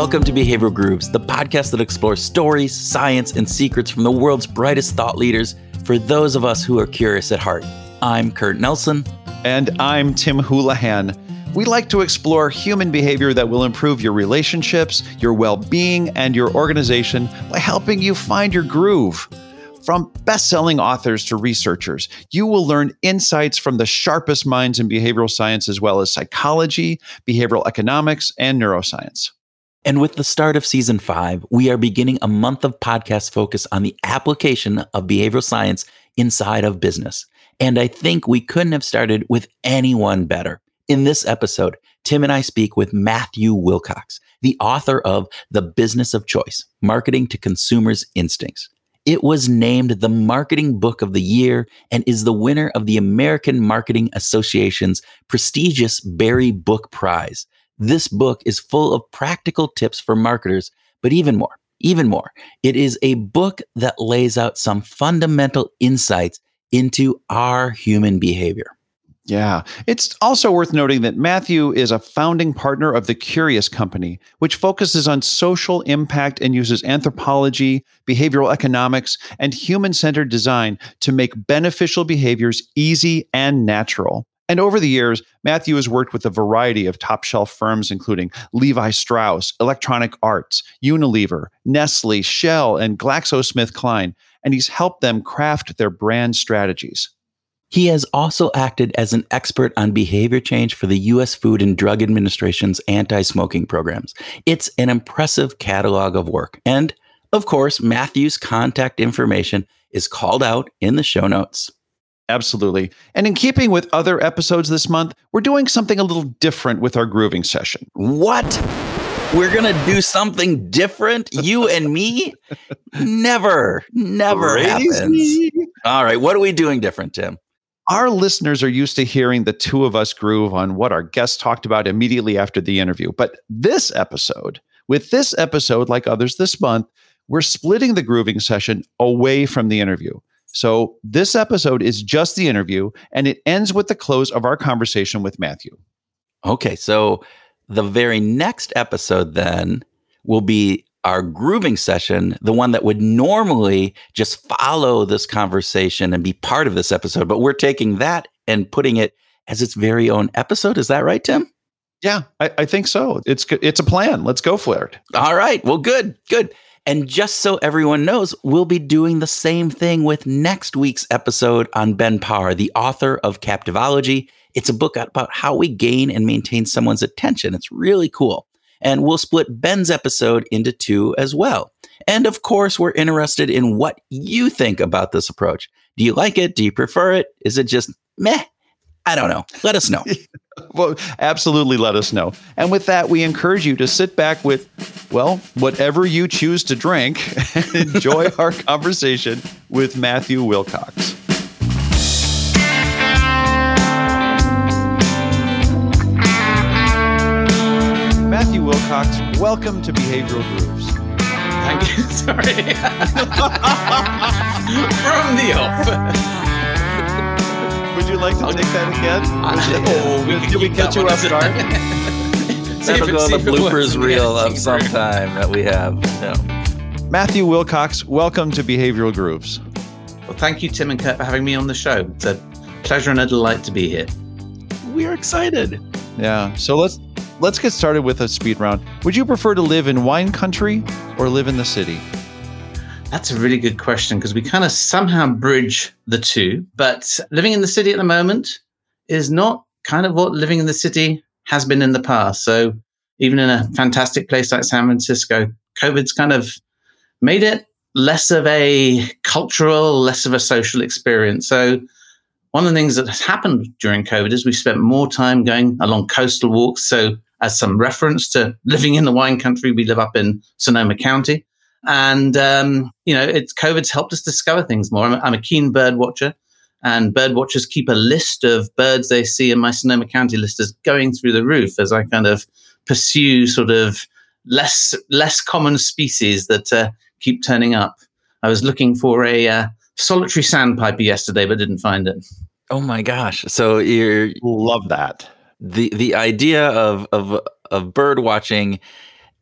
Welcome to Behavioral Grooves, the podcast that explores stories, science, and secrets from the world's brightest thought leaders for those of us who are curious at heart. I'm Kurt Nelson. And I'm Tim Houlihan. We like to explore human behavior that will improve your relationships, your well being, and your organization by helping you find your groove. From best selling authors to researchers, you will learn insights from the sharpest minds in behavioral science, as well as psychology, behavioral economics, and neuroscience. And with the start of season five, we are beginning a month of podcast focus on the application of behavioral science inside of business. And I think we couldn't have started with anyone better. In this episode, Tim and I speak with Matthew Willcox, the author of The Business of Choice Marketing to Consumers' Instincts. It was named the Marketing Book of the Year and is the winner of the American Marketing Association's prestigious Berry Book Prize. This book is full of practical tips for marketers, but even more, even more, it is a book that lays out some fundamental insights into our human behavior. Yeah. It's also worth noting that Matthew is a founding partner of the Curious Company, which focuses on social impact and uses anthropology, behavioral economics, and human centered design to make beneficial behaviors easy and natural. And over the years, Matthew has worked with a variety of top shelf firms, including Levi Strauss, Electronic Arts, Unilever, Nestle, Shell, and GlaxoSmithKline, and he's helped them craft their brand strategies. He has also acted as an expert on behavior change for the U.S. Food and Drug Administration's anti smoking programs. It's an impressive catalog of work. And of course, Matthew's contact information is called out in the show notes. Absolutely. And in keeping with other episodes this month, we're doing something a little different with our grooving session. What? We're going to do something different? You and me? Never, never Crazy. happens. All right. What are we doing different, Tim? Our listeners are used to hearing the two of us groove on what our guests talked about immediately after the interview. But this episode, with this episode, like others this month, we're splitting the grooving session away from the interview. So this episode is just the interview and it ends with the close of our conversation with Matthew. Okay. So the very next episode then will be our grooving session, the one that would normally just follow this conversation and be part of this episode, but we're taking that and putting it as its very own episode. Is that right, Tim? Yeah, I, I think so. It's it's a plan. Let's go for it. All right. Well, good, good. And just so everyone knows, we'll be doing the same thing with next week's episode on Ben Parr, the author of Captivology. It's a book about how we gain and maintain someone's attention. It's really cool and we'll split Ben's episode into two as well. And of course, we're interested in what you think about this approach. Do you like it? Do you prefer it? Is it just meh? I don't know. Let us know. well, absolutely let us know. And with that, we encourage you to sit back with, well, whatever you choose to drink and enjoy our conversation with Matthew Willcox. Matthew Willcox, welcome to Behavioral Grooves. Thank you. Sorry. From the off. Would like to take that again? Oh, we did we catch you off guard? That'll go on the bloopers reel of some time that we have. No. Matthew Willcox, welcome to Behavioral Grooves. Well, thank you, Tim and Kurt, for having me on the show. It's a pleasure and a delight to be here. We're excited. Yeah. So let's let's get started with a speed round. Would you prefer to live in wine country or live in the city? That's a really good question because we kind of somehow bridge the two. But living in the city at the moment is not kind of what living in the city has been in the past. So even in a fantastic place like San Francisco, COVID's kind of made it less of a cultural, less of a social experience. So one of the things that has happened during COVID is we've spent more time going along coastal walks. So as some reference to living in the wine country. We live up in Sonoma County. And, um, you know, it's COVID's helped us discover things more. I'm, I'm, a keen bird watcher, and bird watchers keep a list of birds they see, and my Sonoma County list is going through the roof as I kind of pursue sort of less less common species that uh, keep turning up. I was looking for a uh, solitary sandpiper yesterday, but didn't find it. Oh my gosh! So you love that the the idea of of of bird watching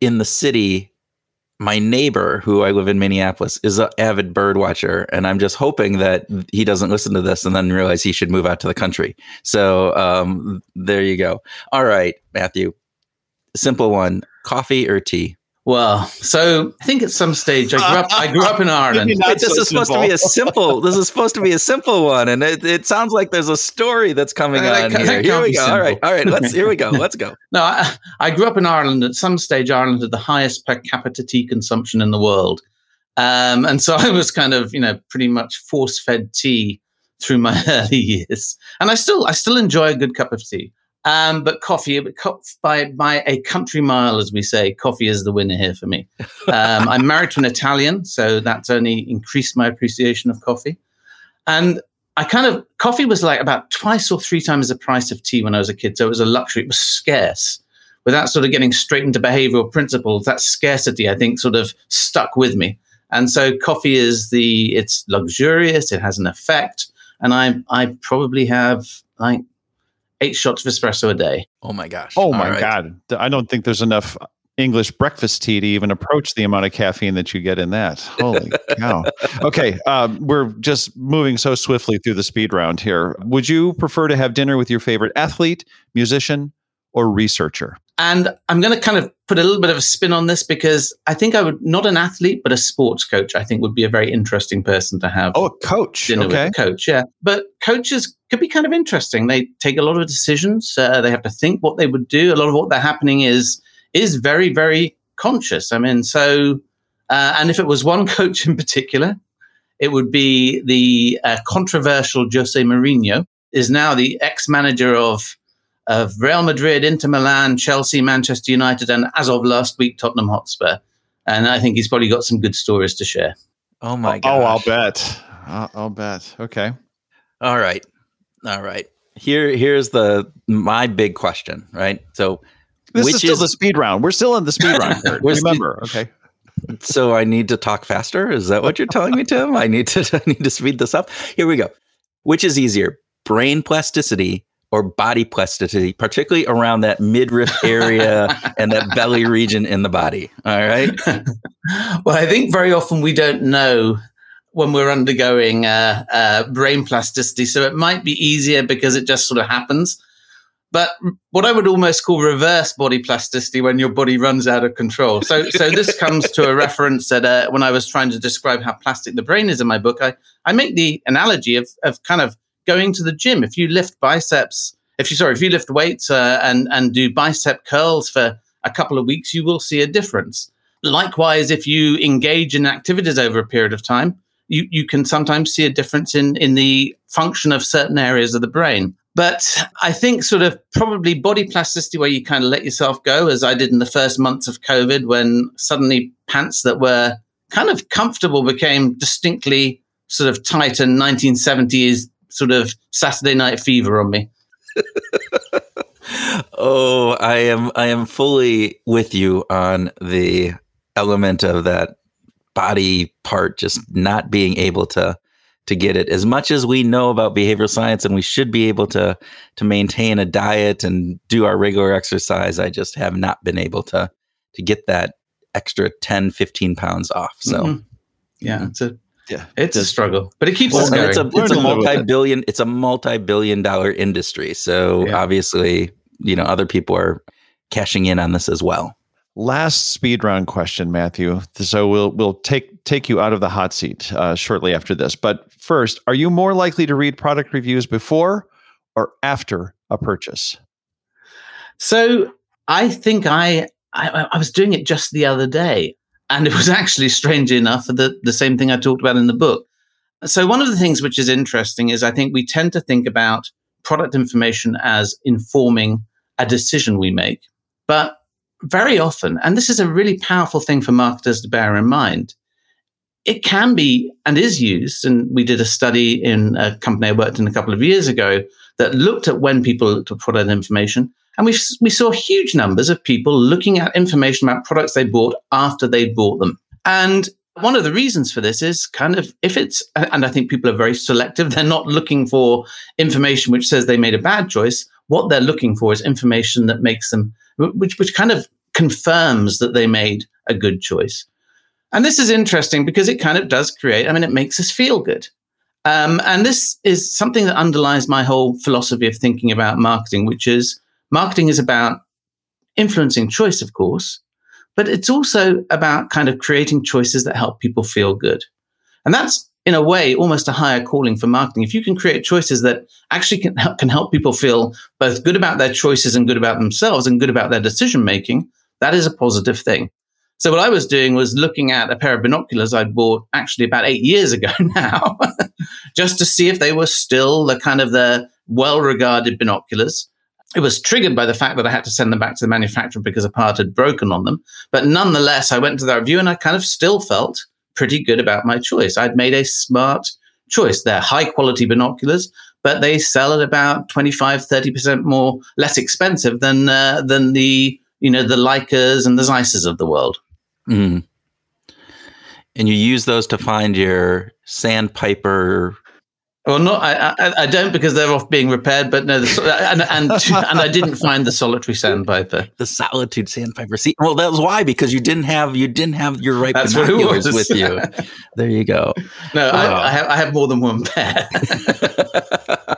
in the city, my neighbor, who I live in Minneapolis, is an avid bird watcher, and I'm just hoping that he doesn't listen to this and then realize he should move out to the country. So um, there you go. All right, Matthew. Simple one: coffee or tea? Well, so I think at some stage I grew up. I grew up in Ireland. Wait, this so is supposed simple. to be a simple. This is supposed to be a simple one, and it, it sounds like there's a story that's coming uh, on here. Here we go. Simple. All right, all right. Let's. Here we go. Let's go. no, I, I, grew up in Ireland. At some stage, Ireland had the highest per capita tea consumption in the world, um, and so I was kind of, you know, pretty much force fed tea through my early years, and I still, I still enjoy a good cup of tea. Um, but coffee, by by a country mile, as we say, coffee is the winner here for me. Um, I'm married to an Italian, so that's only increased my appreciation of coffee. And I kind of coffee was like about twice or three times the price of tea when I was a kid, so it was a luxury. It was scarce. Without sort of getting straight into behavioral principles, that scarcity I think sort of stuck with me. And so coffee is the it's luxurious, it has an effect, and I I probably have like eight shots of espresso a day. Oh my gosh. Oh my right. God. I don't think there's enough English breakfast tea to even approach the amount of caffeine that you get in that. Holy cow. Okay. Um, we're just moving so swiftly through the speed round here. Would you prefer to have dinner with your favorite athlete, musician, or researcher? And I'm going to kind of put a little bit of a spin on this because I think I would not an athlete, but a sports coach. I think would be a very interesting person to have. Oh, a coach. Dinner okay. with a coach, yeah. But coaches could be kind of interesting. They take a lot of decisions. Uh, they have to think what they would do. A lot of what they're happening is is very very conscious. I mean, so uh, and if it was one coach in particular, it would be the uh, controversial Jose Mourinho. Is now the ex manager of of Real Madrid, Inter Milan, Chelsea, Manchester United, and as of last week, Tottenham Hotspur. And I think he's probably got some good stories to share. Oh my god! Oh, I'll bet. I'll, I'll bet. Okay. All right. All right. Here, here's the my big question. Right. So, this which is still is, the speed round. We're still in the speed round. Remember? okay. So I need to talk faster. Is that what you're telling me, Tim? I need to I need to speed this up. Here we go. Which is easier, brain plasticity or body plasticity, particularly around that midriff area and that belly region in the body. All right. well, I think very often we don't know when we're undergoing uh, uh, brain plasticity, so it might be easier because it just sort of happens. But what I would almost call reverse body plasticity when your body runs out of control. So, so this comes to a reference that uh, when I was trying to describe how plastic the brain is in my book, I, I make the analogy of, of kind of going to the gym. If you lift biceps, if you sorry, if you lift weights uh, and and do bicep curls for a couple of weeks, you will see a difference. Likewise, if you engage in activities over a period of time, you, you can sometimes see a difference in, in the function of certain areas of the brain. But I think sort of probably body plasticity where you kind of let yourself go, as I did in the first months of COVID, when suddenly pants that were kind of comfortable became distinctly sort of tight and 1970s sort of Saturday night fever on me. oh, I am I am fully with you on the element of that body part just not being able to to get it as much as we know about behavioral science and we should be able to to maintain a diet and do our regular exercise i just have not been able to to get that extra 10 15 pounds off so mm-hmm. yeah it's a yeah, it's a struggle, but it keeps well, us going. It's a, it's a multi-billion. It's a multi-billion-dollar industry. So yeah. obviously, you know, other people are cashing in on this as well. Last speed round question, Matthew. So we'll we'll take take you out of the hot seat uh, shortly after this. But first, are you more likely to read product reviews before or after a purchase? So I think I I, I was doing it just the other day. And it was actually, strange enough, the, the same thing I talked about in the book. So, one of the things which is interesting is I think we tend to think about product information as informing a decision we make. But very often, and this is a really powerful thing for marketers to bear in mind, it can be and is used. And we did a study in a company I worked in a couple of years ago that looked at when people looked at product information and we we saw huge numbers of people looking at information about products they bought after they'd bought them. And one of the reasons for this is kind of if it's, and I think people are very selective, they're not looking for information which says they made a bad choice. What they're looking for is information that makes them, which, which kind of confirms that they made a good choice. And this is interesting because it kind of does create, I mean, it makes us feel good. Um, and this is something that underlies my whole philosophy of thinking about marketing, which is marketing is about influencing choice, of course, but it's also about kind of creating choices that help people feel good. And that's in a way almost a higher calling for marketing. If you can create choices that actually can help, can help people feel both good about their choices and good about themselves and good about their decision making, that is a positive thing. So what I was doing was looking at a pair of binoculars I'd bought actually about eight years ago now, just to see if they were still the kind of the well-regarded binoculars. It was triggered by the fact that I had to send them back to the manufacturer because a part had broken on them. But nonetheless, I went to that review and I kind of still felt pretty good about my choice. I'd made a smart choice. They're high quality binoculars, but they sell at about 25, 30% more less expensive than uh, than the you know the Leicas and the Zeisses of the world. Mm. And you use those to find your sandpiper. Well, no, I, I, I don't because they're off being repaired. But no, the, and and and I didn't find the solitary sandpiper, the solitude sandpiper. See, well, that was why because you didn't have you didn't have your right That's binoculars with you. there you go. No, I, I, have I have more than one pair.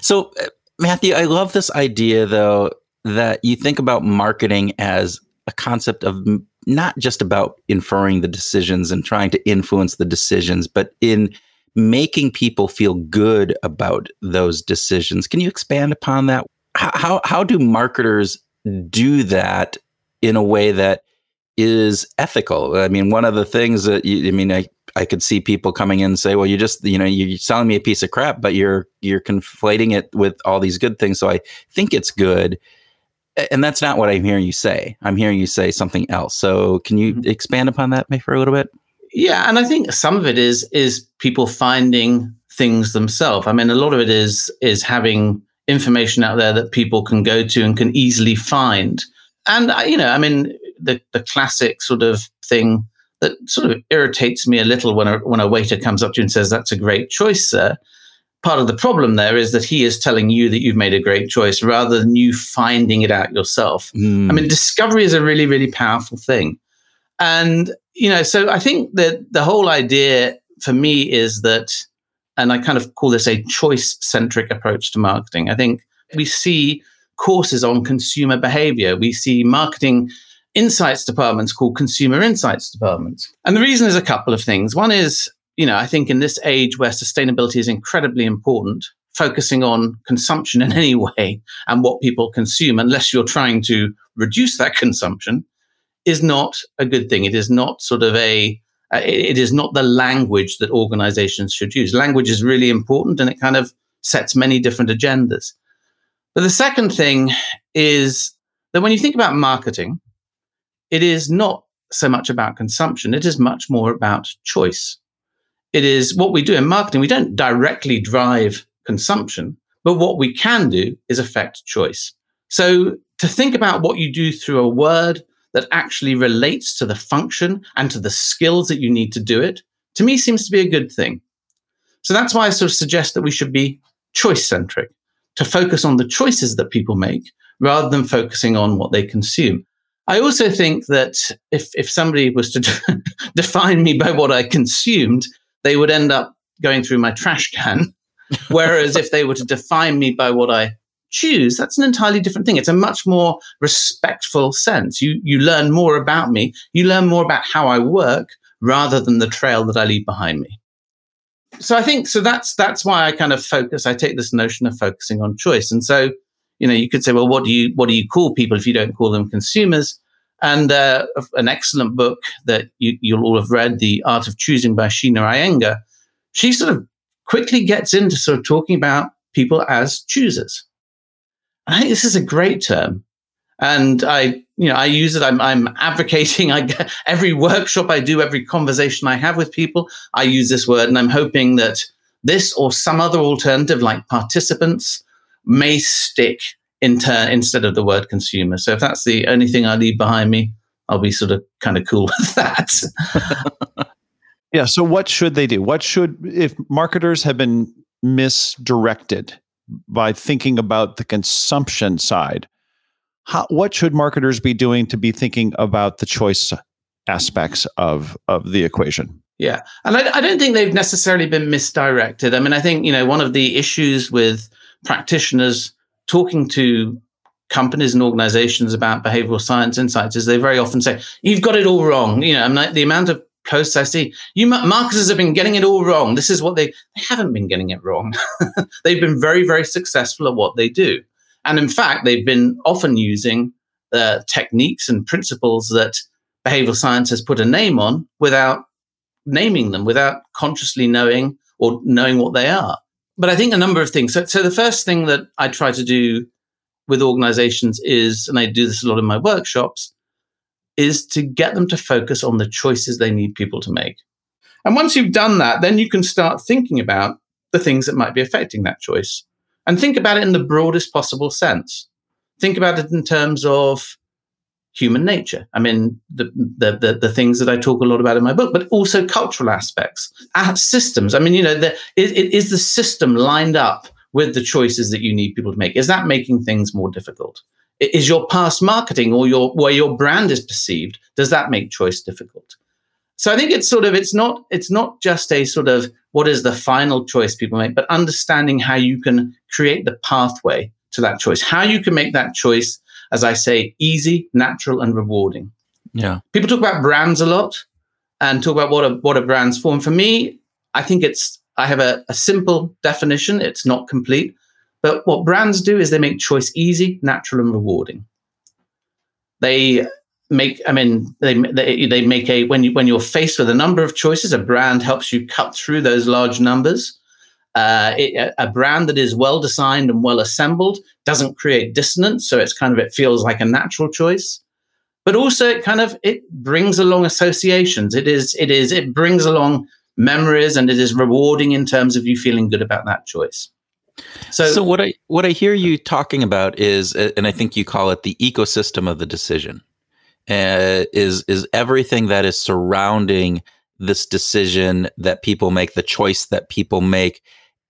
so, uh, Matthew, I love this idea though that you think about marketing as a concept of not just about inferring the decisions and trying to influence the decisions, but in making people feel good about those decisions. Can you expand upon that? How, how do marketers do that in a way that is ethical? I mean, one of the things that you, I mean, I, I could see people coming in and say, well, you just, you know, you're selling me a piece of crap, but you're, you're conflating it with all these good things. So I think it's good and that's not what I'm hearing you say. I'm hearing you say something else. So can you mm-hmm. expand upon that maybe for a little bit? Yeah, and I think some of it is is people finding things themselves. I mean, a lot of it is is having information out there that people can go to and can easily find. And you know, I mean, the the classic sort of thing that sort of irritates me a little when a when a waiter comes up to you and says, "That's a great choice, sir." part of the problem there is that he is telling you that you've made a great choice rather than you finding it out yourself. Mm. I mean, discovery is a really, really powerful thing. And, you know, so I think that the whole idea for me is that, and I kind of call this a choice centric approach to marketing. I think we see courses on consumer behavior, we see marketing insights departments called consumer insights departments. And the reason is a couple of things. One is you know, I think in this age where sustainability is incredibly important, focusing on consumption in any way and what people consume, unless you're trying to reduce that consumption, is not a good thing. It is not sort of a, uh, it is not the language that organizations should use. Language is really important and it kind of sets many different agendas. But the second thing is that when you think about marketing, it is not so much about consumption, it is much more about choice. It is what we do in marketing. We don't directly drive consumption, but what we can do is affect choice. So to think about what you do through a word that actually relates to the function and to the skills that you need to do it, to me seems to be a good thing. So that's why I sort of suggest that we should be choice centric, to focus on the choices that people make rather than focusing on what they consume. I also think that if, if somebody was to define me by what I consumed, they would end up going through my trash can. Whereas if they were to define me by what I choose, that's an entirely different thing. It's a much more respectful sense. You you learn more about me. You learn more about how I work rather than the trail that I leave behind me. So I think so that's that's why I kind of focus. I take this notion of focusing on choice. And so, you know, you could say, well, what do you what do you call people if you don't call them consumers? And uh, an excellent book that you, you'll all have read, The Art of Choosing by Sheena Iyengar, she sort of quickly gets into sort of talking about people as choosers. I think this is a great term. And I, you know, I use it. I'm, I'm advocating. I every workshop I do, every conversation I have with people, I use this word, and I'm hoping that this or some other alternative, like participants, may stick in turn instead of the word consumer. So if that's the only thing I leave behind me, I'll be sort of kind of cool with that. yeah. So what should they do? What should if marketers have been misdirected by thinking about the consumption side? how, what should marketers be doing to be thinking about the choice aspects of of the equation? Yeah, and I, I don't think they've necessarily been misdirected. I mean, I think you know one of the issues with practitioners talking to companies and organizations about behavioral science insights is they very often say you've got it all wrong. You know, I mean, the amount of posts I see, you marketers have been getting it all wrong. This is what they they haven't been getting it wrong. they've been very very successful at what they do, and in fact, they've been often using the techniques and principles that behavioral science has put a name on without naming them, without consciously knowing or knowing what they are. But I think a number of things. So, so the first thing that I try to do with organizations is, and I do this a lot in my workshops, is to get them to focus on the choices they need people to make. And once you've done that, then you can start thinking about the things that might be affecting that choice and think about it in the broadest possible sense. Think about it in terms of human nature. I mean, the, the, the, the, things that I talk a lot about in my book, but also cultural aspects, uh, systems. I mean, you know, the, is, is the system lined up with the choices that you need people to make? Is that making things more difficult? Is your past marketing or your where your brand is perceived, does that make choice difficult? So I think it's sort of it's not it's not just a sort of what is the final choice people make, but understanding how you can create the pathway to that choice, how you can make that choice, as I say, easy, natural, and rewarding. Yeah. People talk about brands a lot and talk about what a what a brand's for. And for me, I think it's I have a, a simple definition. It's not complete. But what brands do is they make choice easy, natural, and rewarding. They make, I mean, they, they, they make a, when, you, when you're faced with a number of choices, a brand helps you cut through those large numbers. Uh, it, a brand that is well designed and well assembled doesn't create dissonance. So it's kind of, it feels like a natural choice but also it kind of it brings along associations it is it is it brings along memories and it is rewarding in terms of you feeling good about that choice. So, so what I what I hear you talking about is, and I think you call it the ecosystem of the decision, uh, is is everything that is surrounding this decision that people make, the choice that people make,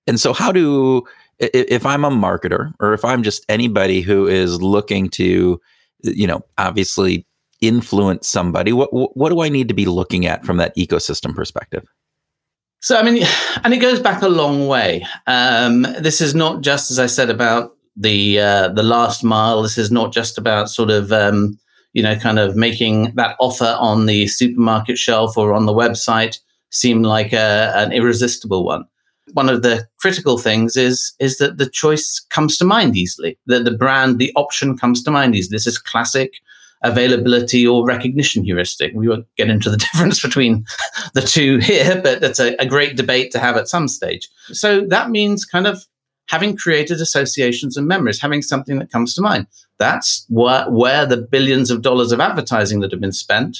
and so how do if I'm a marketer or if I'm just anybody who is looking to, you know, obviously influence somebody, what what do I need to be looking at from that ecosystem perspective? So I mean, and it goes back a long way. Um, this is not just, as I said, about the uh, the last mile. This is not just about sort of um, you know, kind of making that offer on the supermarket shelf or on the website seem like a, an irresistible one. One of the critical things is is that the choice comes to mind easily. That the brand, the option comes to mind easily. This is classic availability or recognition heuristic. We won't get into the difference between the two here, but that's a, a great debate to have at some stage. So that means kind of having created associations and memories, having something that comes to mind. That's where, where the billions of dollars of advertising that have been spent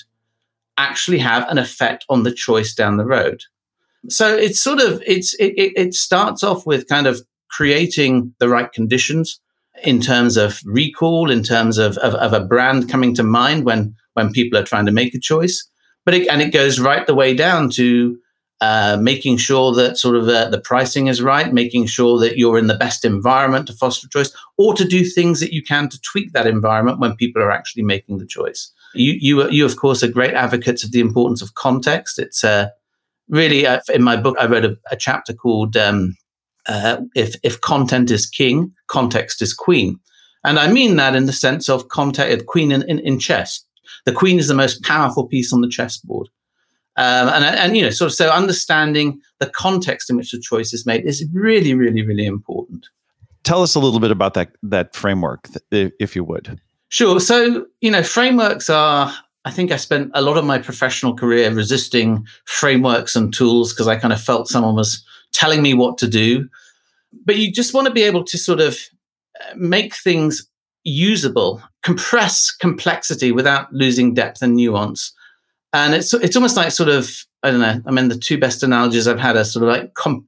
actually have an effect on the choice down the road. So it's sort of it's it, it starts off with kind of creating the right conditions in terms of recall, in terms of, of, of, a brand coming to mind when when people are trying to make a choice. But it, and it goes right the way down to uh, making sure that sort of uh, the pricing is right, making sure that you're in the best environment to foster choice, or to do things that you can to tweak that environment when people are actually making the choice. You, you, you of course, are great advocates of the importance of context. It's uh, really uh, in my book. I wrote a, a chapter called um, uh, if if content is king, context is queen, and I mean that in the sense of context, queen in, in, in chess. The queen is the most powerful piece on the chessboard, um, and and you know, sort of so understanding the context in which the choice is made is really, really, really important. Tell us a little bit about that that framework, if you would. Sure. So you know, frameworks are I think I spent a lot of my professional career resisting frameworks and tools because I kind of felt someone was telling me what to do. But you just want to be able to sort of uh, make things usable, compress complexity without losing depth and nuance. And it's it's almost like sort of I don't know. I mean, the two best analogies I've had are sort of like com-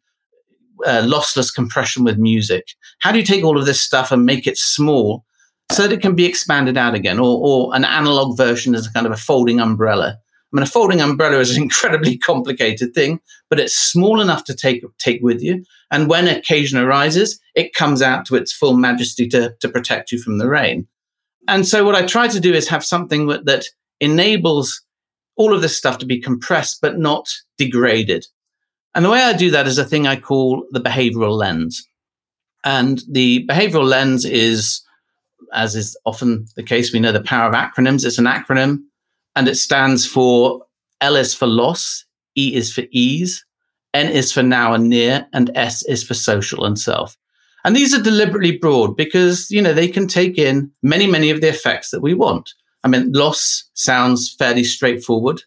uh, lossless compression with music. How do you take all of this stuff and make it small so that it can be expanded out again, or, or an analog version as a kind of a folding umbrella? I mean, a folding umbrella is an incredibly complicated thing, but it's small enough to take take with you. And when occasion arises, it comes out to its full majesty to, to protect you from the rain. And so what I try to do is have something that, that enables all of this stuff to be compressed, but not degraded. And the way I do that is a thing I call the behavioral lens. And the behavioral lens is, as is often the case, we know the power of acronyms. It's an acronym and it stands for L is for loss, E is for ease, N is for now and near, and S is for social and self. And these are deliberately broad because, you know, they can take in many, many of the effects that we want. I mean, loss sounds fairly straightforward.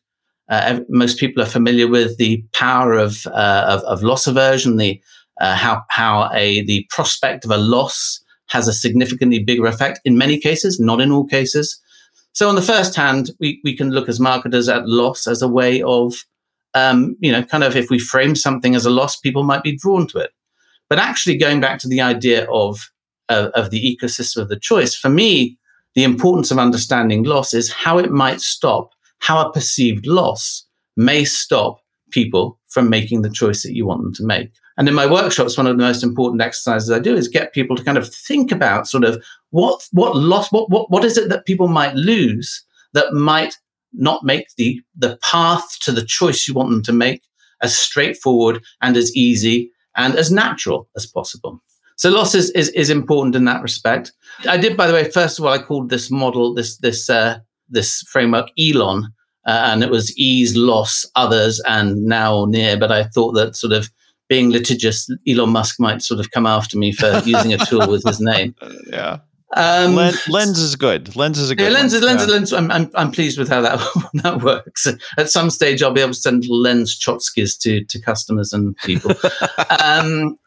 Uh, most people are familiar with the power of, uh, of, of, loss aversion, the, uh, how, how a, the prospect of a loss has a significantly bigger effect in many cases, not in all cases. So on the first hand, we, we can look as marketers at loss as a way of, um, you know, kind of if we frame something as a loss, people might be drawn to it. But actually going back to the idea of, of the ecosystem of the choice, for me, the importance of understanding loss is how it might stop, how a perceived loss may stop people from making the choice that you want them to make. And in my workshops, one of the most important exercises I do is get people to kind of think about sort of what what loss, what what what is it that people might lose that might not make the the path to the choice you want them to make as straightforward and as easy and as natural as possible. So loss is, is, is important in that respect. I did, by the way, first of all, I called this model, this this uh, this framework Elon, uh, and it was ease, loss, others, and now or near. But I thought that sort of being litigious, Elon Musk might sort of come after me for using a tool with his name. Yeah. Um, lens, lens is good. Lens is a good. Yeah, lens, one. lens, yeah. lens. I'm, I'm, I'm pleased with how that that works. At some stage, I'll be able to send lens chotskis to to customers and people. um,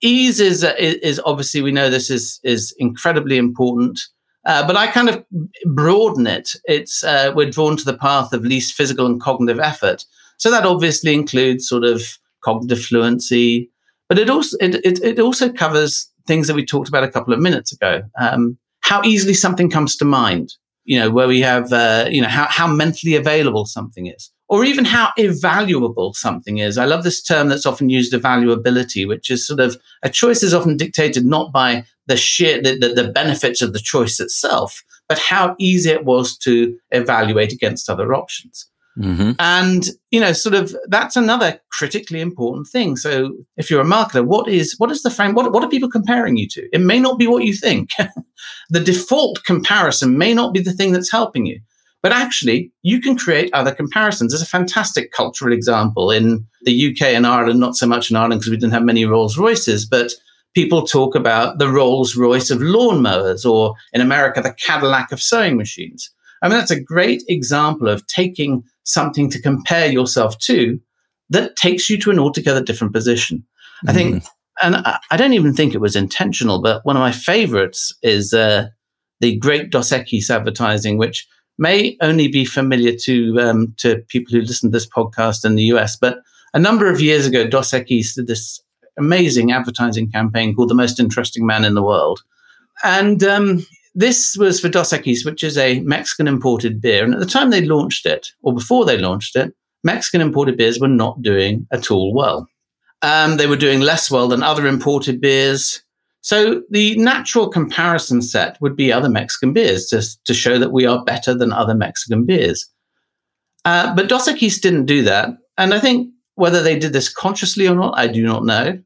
ease is is obviously we know this is is incredibly important. Uh, but I kind of broaden it. It's uh, we're drawn to the path of least physical and cognitive effort. So that obviously includes sort of cognitive fluency, but it also it, it, it also covers things that we talked about a couple of minutes ago. Um, how easily something comes to mind, you know, where we have, uh, you know, how, how mentally available something is, or even how evaluable something is. I love this term that's often used, evaluability, which is sort of a choice is often dictated not by the sheer, the, the, the benefits of the choice itself, but how easy it was to evaluate against other options. Mm-hmm. And, you know, sort of that's another critically important thing. So if you're a marketer, what is, what is the frame? What, what are people comparing you to? It may not be what you think. the default comparison may not be the thing that's helping you. But actually, you can create other comparisons. There's a fantastic cultural example in the UK and Ireland, not so much in Ireland because we didn't have many Rolls Royces, but people talk about the Rolls Royce of lawnmowers, or in America, the Cadillac of sewing machines. I mean, that's a great example of taking something to compare yourself to that takes you to an altogether different position. I think, mm-hmm. and I, I, don't even think it was intentional, but one of my favorites is uh, the great Dos Equis advertising, which may only be familiar to um, to people who listen to this podcast in the US. But a number of years ago, Dos Equis did this amazing advertising campaign called "The Most Interesting Man in the World," and um, this was for Dos Equis, which is a Mexican imported beer. And at the time they launched it, or before they launched it, Mexican imported beers were not doing at all well. Um, they were doing less well than other imported beers. So the natural comparison set would be other Mexican beers to, to show that we are better than other Mexican beers. Uh, but Dos Equis didn't do that. And I think whether they did this consciously or not, I do not know.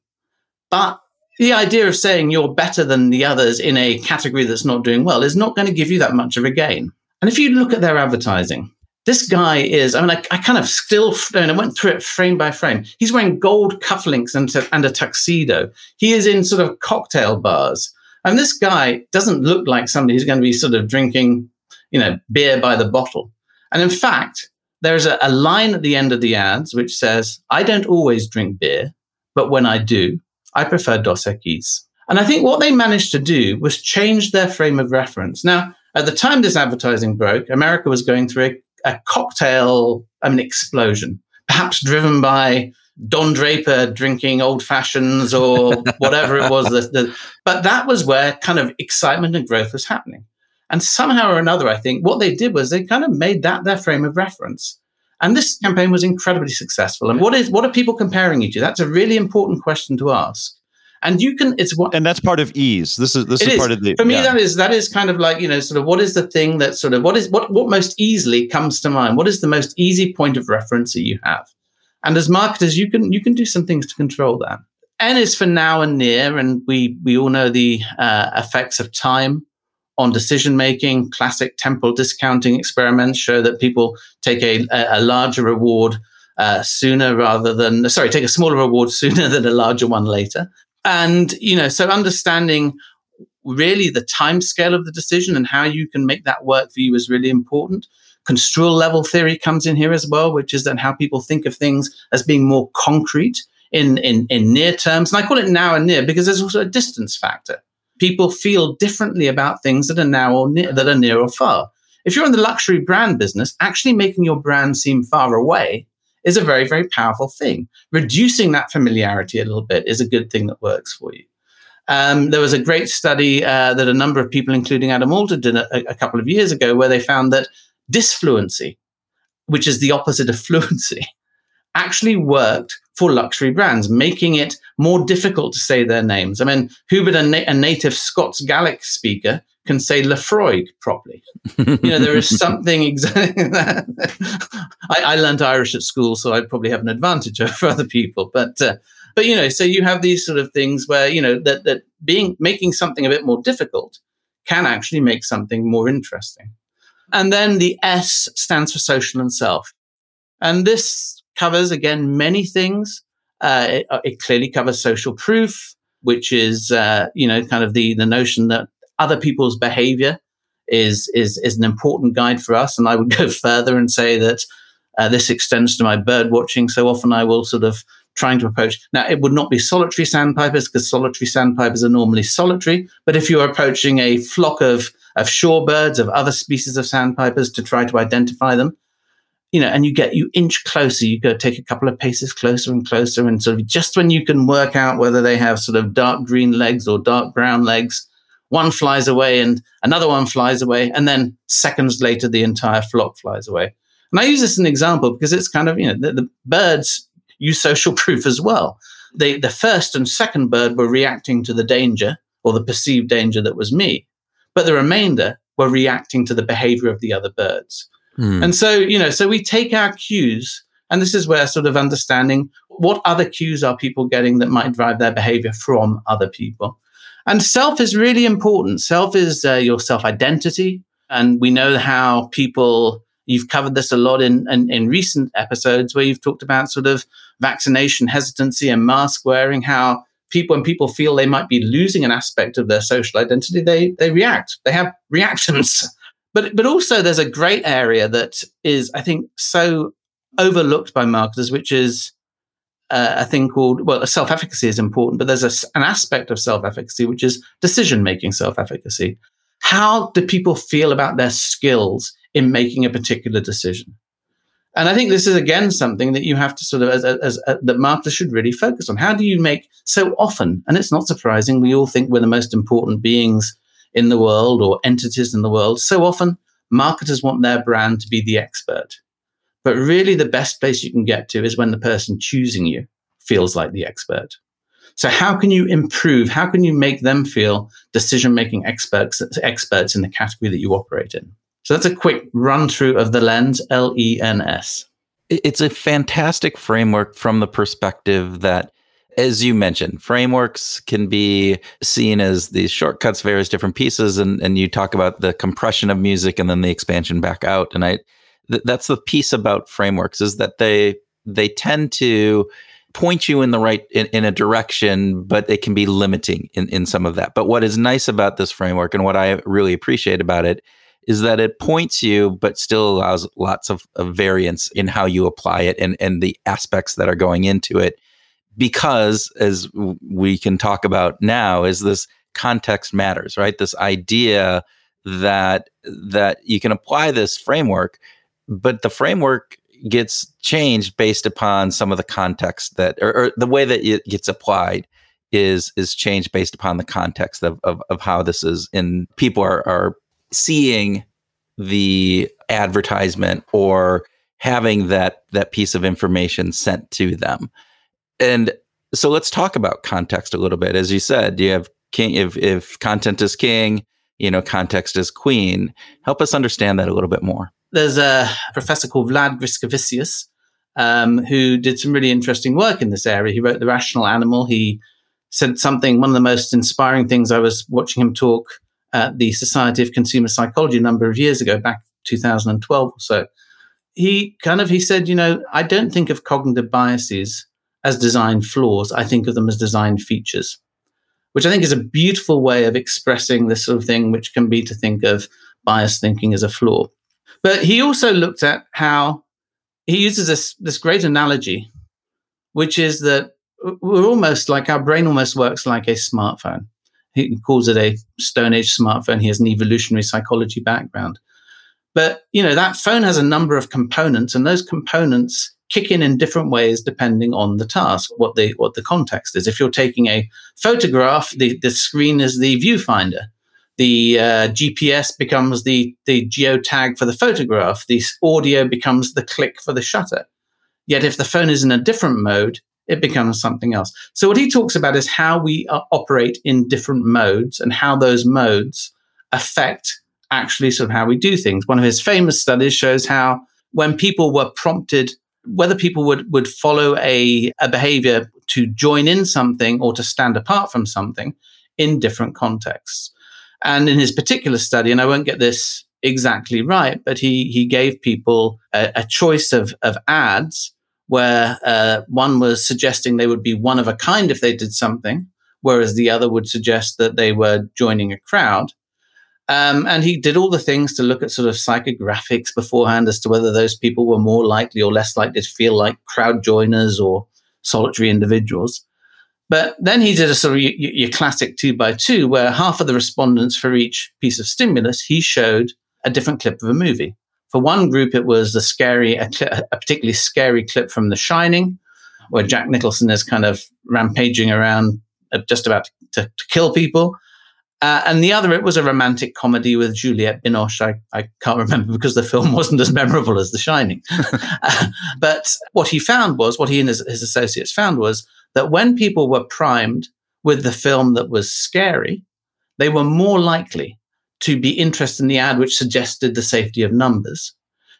But the idea of saying you're better than the others in a category that's not doing well is not going to give you that much of a gain. And if you look at their advertising, this guy is, I mean, I, I kind of still, and I went through it frame by frame. He's wearing gold cufflinks and, and a tuxedo. He is in sort of cocktail bars. And this guy doesn't look like somebody who's going to be sort of drinking, you know, beer by the bottle. And in fact, there's a, a line at the end of the ads which says, I don't always drink beer, but when I do, I prefer Dos Equis. And I think what they managed to do was change their frame of reference. Now, at the time this advertising broke, America was going through a, a cocktail, um, I mean, explosion, perhaps driven by Don Draper drinking old fashions or whatever it was. The, but that was where kind of excitement and growth was happening. And somehow or another, I think what they did was they kind of made that their frame of reference. And this campaign was incredibly successful. And what is what are people comparing you to? That's a really important question to ask. And you can, it's what, and that's part of ease. This is this is, is, part of the. For me, yeah. that is that is kind of like you know, sort of what is the thing that sort of what is what what most easily comes to mind? What is the most easy point of reference that you have? And as marketers, you can you can do some things to control that. N is for now and near, and we we all know the uh, effects of time on decision making. Classic temporal discounting experiments show that people take a, a larger reward uh, sooner rather than sorry, take a smaller reward sooner than a larger one later. And you know, so understanding really the time scale of the decision and how you can make that work for you is really important. Construal level theory comes in here as well, which is then how people think of things as being more concrete in, in, in near terms. And I call it now and near because there's also a distance factor. People feel differently about things that are now or near, that are near or far. If you're in the luxury brand business, actually making your brand seem far away is a very, very powerful thing. Reducing that familiarity a little bit is a good thing that works for you. Um, there was a great study uh, that a number of people, including Adam Alter, did a, a, couple of years ago, where they found that disfluency, which is the opposite of fluency, actually worked for luxury brands, making it more difficult to say their names. I mean, Hubert, a, na- a native Scots Gaelic speaker, can say Lefroy properly. you know, there is something exactly that. I, I, learned Irish at school, so I probably have an advantage over other people. But uh, but you know, so you have these sort of things where you know that that being making something a bit more difficult can actually make something more interesting. And then the S stands for social and self, and this covers again many things. Uh, it, uh, it, clearly covers social proof, which is uh, you know kind of the the notion that other people's behavior is is is an important guide for us. And I would go further and say that uh, this extends to my bird watching. So often I will sort of trying to approach. Now it would not be solitary sandpipers because solitary sandpipers are normally solitary. But if you're approaching a flock of of shorebirds of other species of sandpipers to try to identify them, you know, and you get you inch closer, you go take a couple of paces closer and closer, and sort of just when you can work out whether they have sort of dark green legs or dark brown legs, one flies away and another one flies away, and then seconds later, the entire flock flies away. And I use this as an example because it's kind of, you know, the, the birds use social proof as well. They, the first and second bird were reacting to the danger or the perceived danger that was me, but the remainder were reacting to the behavior of the other birds. Hmm. And so, you know, so we take our cues, and this is where sort of understanding what other cues are people getting that might drive their behavior from other people. And self is really important. Self is uh, your self identity. And we know how people, you've covered this a lot in, in, in, recent episodes where you've talked about sort of vaccination hesitancy and mask wearing, how people, when people feel they might be losing an aspect of their social identity, they, they react. They have reactions. But, but also there's a great area that is, I think, so overlooked by marketers, which is uh, a thing called well self-efficacy is important but there's a, an aspect of self-efficacy which is decision-making self-efficacy. How do people feel about their skills in making a particular decision? And i think this is again something that you have to sort of as, as, as that marketers should really focus on. How do you make so often and it's not surprising we all think we're the most important beings in the world or entities in the world so often marketers want their brand to be the expert but really, the best place you can get to is when the person choosing you feels like the expert. So, how can you improve? How can you make them feel decision making experts, experts in the category that you operate in? So, that's a quick run through of the lens, L E N S. It's a fantastic framework from the perspective that as you mentioned, frameworks can be seen as these shortcuts, various different pieces, and, and you talk about the compression of music and then the expansion back out. And I th- that's the piece about frameworks is that they they tend to point you in the right in, in a direction but they can be limiting in, in some of that. But what is nice about this framework and what i really appreciate about it is that it points you but still allows lots of, of variance in how you apply it and, and the aspects that are going into it. Because as we can talk about now is this context matters right? This idea that that you can apply this framework but the framework gets changed based upon some of the context that or, or, the way that it gets applied is is changed based upon the context of of, of how this is and people are are seeing the advertisement or having that that piece of information sent to them and So let's talk about context a little bit. As you said, you have king, if, if content is king, you know, context is queen. Help us understand that a little bit more. There's a professor called Vlad Griskevicius um, who did some really interesting work in this area. He wrote The Rational Animal. He said something, one of the most inspiring things I was watching him talk at the Society of Consumer Psychology a number of years ago, back 2012 or so. He kind of he said, you know, I don't think of cognitive biases as design flaws. I think of them as design features, which I think is a beautiful way of expressing this sort of thing, which can be to think of bias thinking as a flaw. But he also looked at how he uses this this great analogy, which is that we're almost like our brain almost works like a smartphone. He calls it a Stone Age smartphone. He has an evolutionary psychology background. But you know that phone has a number of components, and those components kick in in different ways depending on the task, what the what the context is. If you're taking a photograph, the, the screen is the viewfinder. The uh, GPS becomes the the geotag for the photograph. The audio becomes the click for the shutter. Yet if the phone is in a different mode, it becomes something else. So what he talks about is how we uh, operate in different modes and how those modes affect actually sort of how we do things. One of his famous studies shows how when people were prompted whether people would would follow a, a behavior to join in something or to stand apart from something in different contexts. And in his particular study, and I won't get this exactly right, but he he gave people a, a choice of of ads where uh, one was suggesting they would be one of a kind if they did something, whereas the other would suggest that they were joining a crowd. Um, and he did all the things to look at sort of psychographics beforehand as to whether those people were more likely or less likely to feel like crowd joiners or solitary individuals. But then he did a sort of your, your classic two by two, where half of the respondents for each piece of stimulus, he showed a different clip of a movie. For one group, it was the scary, a, cl- a particularly scary clip from The Shining, where Jack Nicholson is kind of rampaging around, uh, just about to, to kill people. Uh, and the other, it was a romantic comedy with Juliette Binoche. I, I can't remember because the film wasn't as memorable as The Shining. uh, but what he found was, what he and his, his associates found was that when people were primed with the film that was scary, they were more likely to be interested in the ad which suggested the safety of numbers.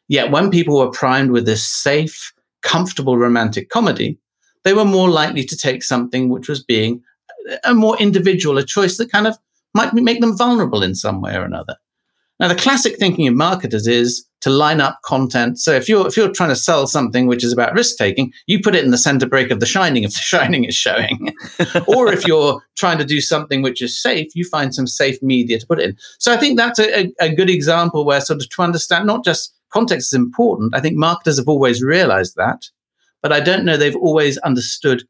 Yet when people were primed with this safe, comfortable romantic comedy, they were more likely to take something which was being a more individual, a choice that kind of might make them vulnerable in some way or another. Now, the classic thinking of marketers is to line up content. So if you're if you're trying to sell something which is about risk taking, you put it in the center break of The Shining if The Shining is showing. or if you're trying to do something which is safe, you find some safe media to put it in. So I think that's a, a good example where sort of to understand not just context is important. I think marketers have always realized that, but I don't know they've always understood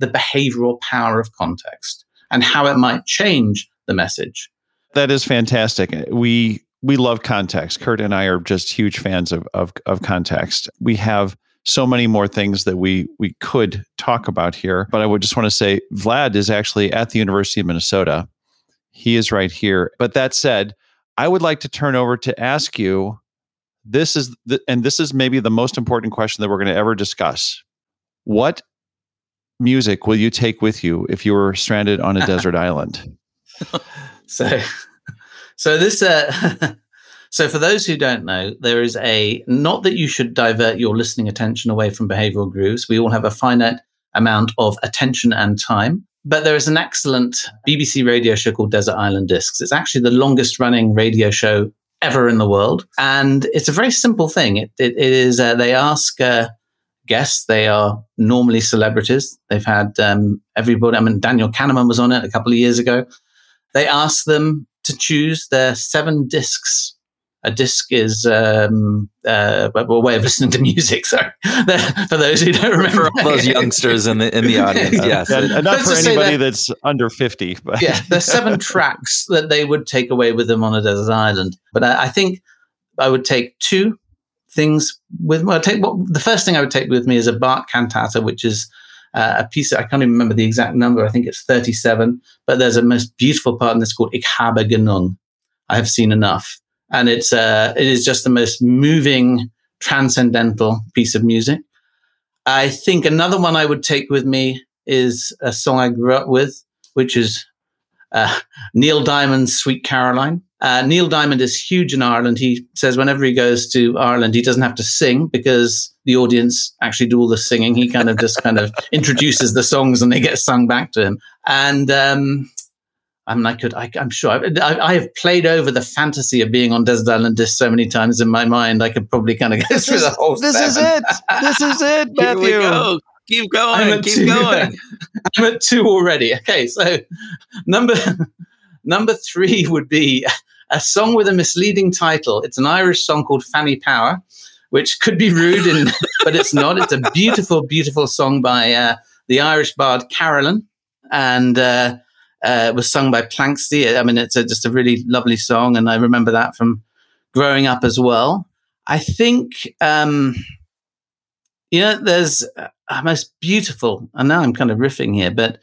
the behavioral power of context and how it might change the message. That is fantastic. We we love context. Kurt and I are just huge fans of of, of context. We have so many more things that we we could talk about here, but I would just want to say Vlad is actually at the University of Minnesota. He is right here. But that said, I would like to turn over to ask you this is the, and this is maybe the most important question that we're going to ever discuss. What music will you take with you if you were stranded on a desert island? so, so this, uh, so for those who don't know, there is a not that you should divert your listening attention away from behavioral grooves. We all have a finite amount of attention and time. But there is an excellent BBC radio show called Desert Island Discs. It's actually the longest running radio show ever in the world. And it's a very simple thing. It, it, it is, uh, they ask uh, guests, they are normally celebrities. They've had um, everybody, I mean, Daniel Kahneman was on it a couple of years ago they ask them to choose their seven discs. A disc is um, uh, a way of listening to music. Sorry, for those who don't remember, for those youngsters in the in the audience, yes, yeah, not for anybody that's under fifty. But yeah, there's seven tracks that they would take away with them on a desert island. But I, I think I would take two things with me. I take what the first thing I would take with me is a Bach cantata, which is uh, a piece, I can't even remember the exact number, I think it's 37, but there's a most beautiful part in this called Ich habe genug. I have seen enough. And it's, uh, it is just the most moving, transcendental piece of music. I think another one I would take with me is a song I grew up with, which is uh, Neil Diamond's Sweet Caroline. Uh, Neil Diamond is huge in Ireland. He says whenever he goes to Ireland, he doesn't have to sing because the audience actually do all the singing. He kind of just kind of introduces the songs and they get sung back to him. And um, I mean, I could, I, am sure I, I, have played over the fantasy of being on Desert Island Disc so many times in my mind. I could probably kind of go through the whole. This seven. is it. This is it, Matthew. Keep going. Keep two. going. I'm at two already. Okay, so number number three would be a song with a misleading title. It's an Irish song called Fanny Power, which could be rude, in, but it's not. It's a beautiful, beautiful song by uh, the Irish bard Carolan, and uh, uh, was sung by Planxty. I mean, it's a, just a really lovely song, and I remember that from growing up as well. I think. Um, you know, there's a most beautiful, and now I'm kind of riffing here, but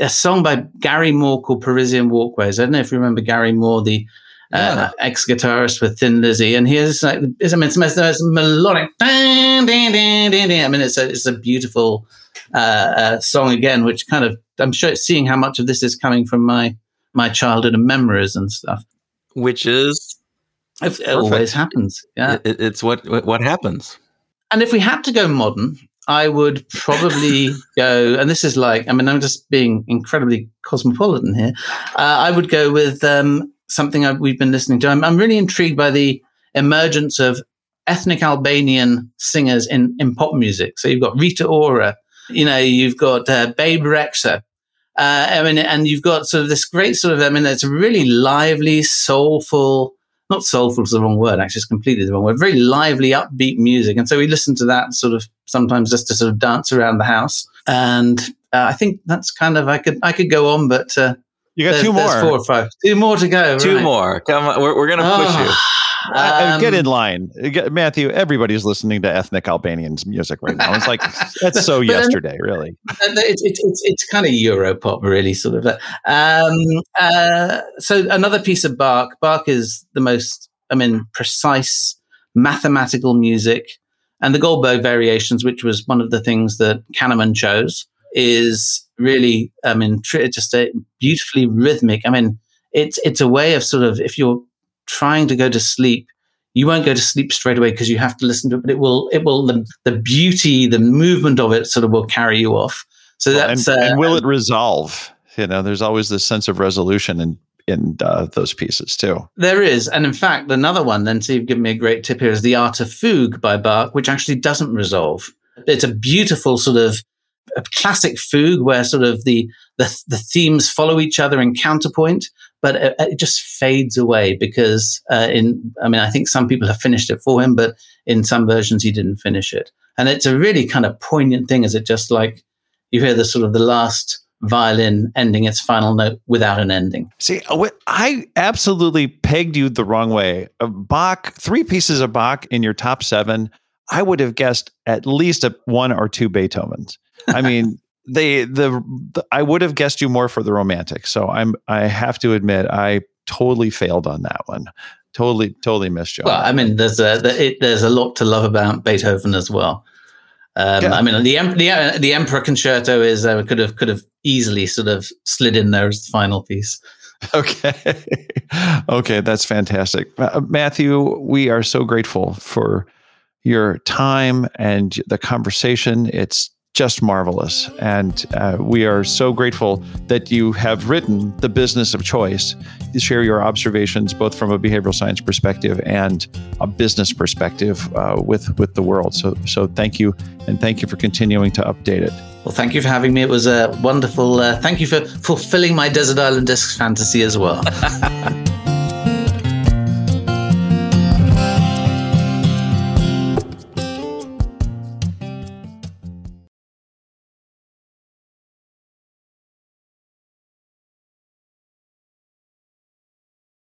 a song by Gary Moore called Parisian Walkways. I don't know if you remember Gary Moore, the uh, yeah. ex guitarist with Thin Lizzy, and here's like, it's, I mean, it's, it's melodic. I mean, it's a, it's a beautiful uh, uh, song again, which kind of, I'm sure it's seeing how much of this is coming from my, my childhood and memories and stuff. Which is, it, always happens. Yeah. It, it's what, what happens. And if we had to go modern, I would probably go, and this is like, I mean, I'm just being incredibly cosmopolitan here. Uh, I would go with um, something I've, we've been listening to. I'm, I'm, really intrigued by the emergence of ethnic Albanian singers in, in pop music. So you've got Rita Ora, you know, you've got uh, Bebe Rexha. Uh, I mean, and you've got sort of this great sort of, I mean, it's a really lively, soulful, not soulful is the wrong word, actually, it's completely the wrong word. Very lively, upbeat music. And so we listen to that sort of sometimes just to sort of dance around the house. And uh, I think that's kind of, I could, I could go on, but, uh, you got two more. four or five. Two more to go. Two right. more. Come on. We're, we're going to push oh. you. Um, get in line, get, Matthew. Everybody's listening to ethnic Albanians music right now. It's like that's so yesterday, really. It's, it's, it's, it's kind of Europop, really, sort of. Um, uh, so another piece of Bach. Bach is the most, I mean, precise mathematical music, and the Goldberg variations, which was one of the things that Kahneman chose, is really, I mean, just a beautifully rhythmic. I mean, it's it's a way of sort of if you're trying to go to sleep, you won't go to sleep straight away because you have to listen to it, but it will, it will, the, the beauty, the movement of it sort of will carry you off. So that's, and, uh, and will it resolve? You know, there's always this sense of resolution in, in uh, those pieces too. There is. And in fact, another one, then, so you've given me a great tip here, is The Art of Fugue by Bach, which actually doesn't resolve. It's a beautiful sort of a classic fugue where sort of the, the, the themes follow each other in counterpoint, but it, it just fades away because uh, in I mean I think some people have finished it for him, but in some versions he didn't finish it, and it's a really kind of poignant thing. Is it just like you hear the sort of the last violin ending its final note without an ending. See, uh, I absolutely pegged you the wrong way. Bach, three pieces of Bach in your top seven. I would have guessed at least a one or two Beethovens. I mean, they the, the I would have guessed you more for the romantic. So I'm I have to admit I totally failed on that one. Totally totally missed you. Well, I mean, there's a it, there's a lot to love about Beethoven as well. Um, yeah. I mean, the the the Emperor Concerto is uh, could have could have easily sort of slid in there as the final piece. Okay, okay, that's fantastic, uh, Matthew. We are so grateful for your time and the conversation. It's just marvelous. And uh, we are so grateful that you have written The Business of Choice to share your observations, both from a behavioral science perspective and a business perspective uh, with, with the world. So, so thank you. And thank you for continuing to update it. Well, thank you for having me. It was a wonderful. Uh, thank you for fulfilling my Desert Island Discs fantasy as well.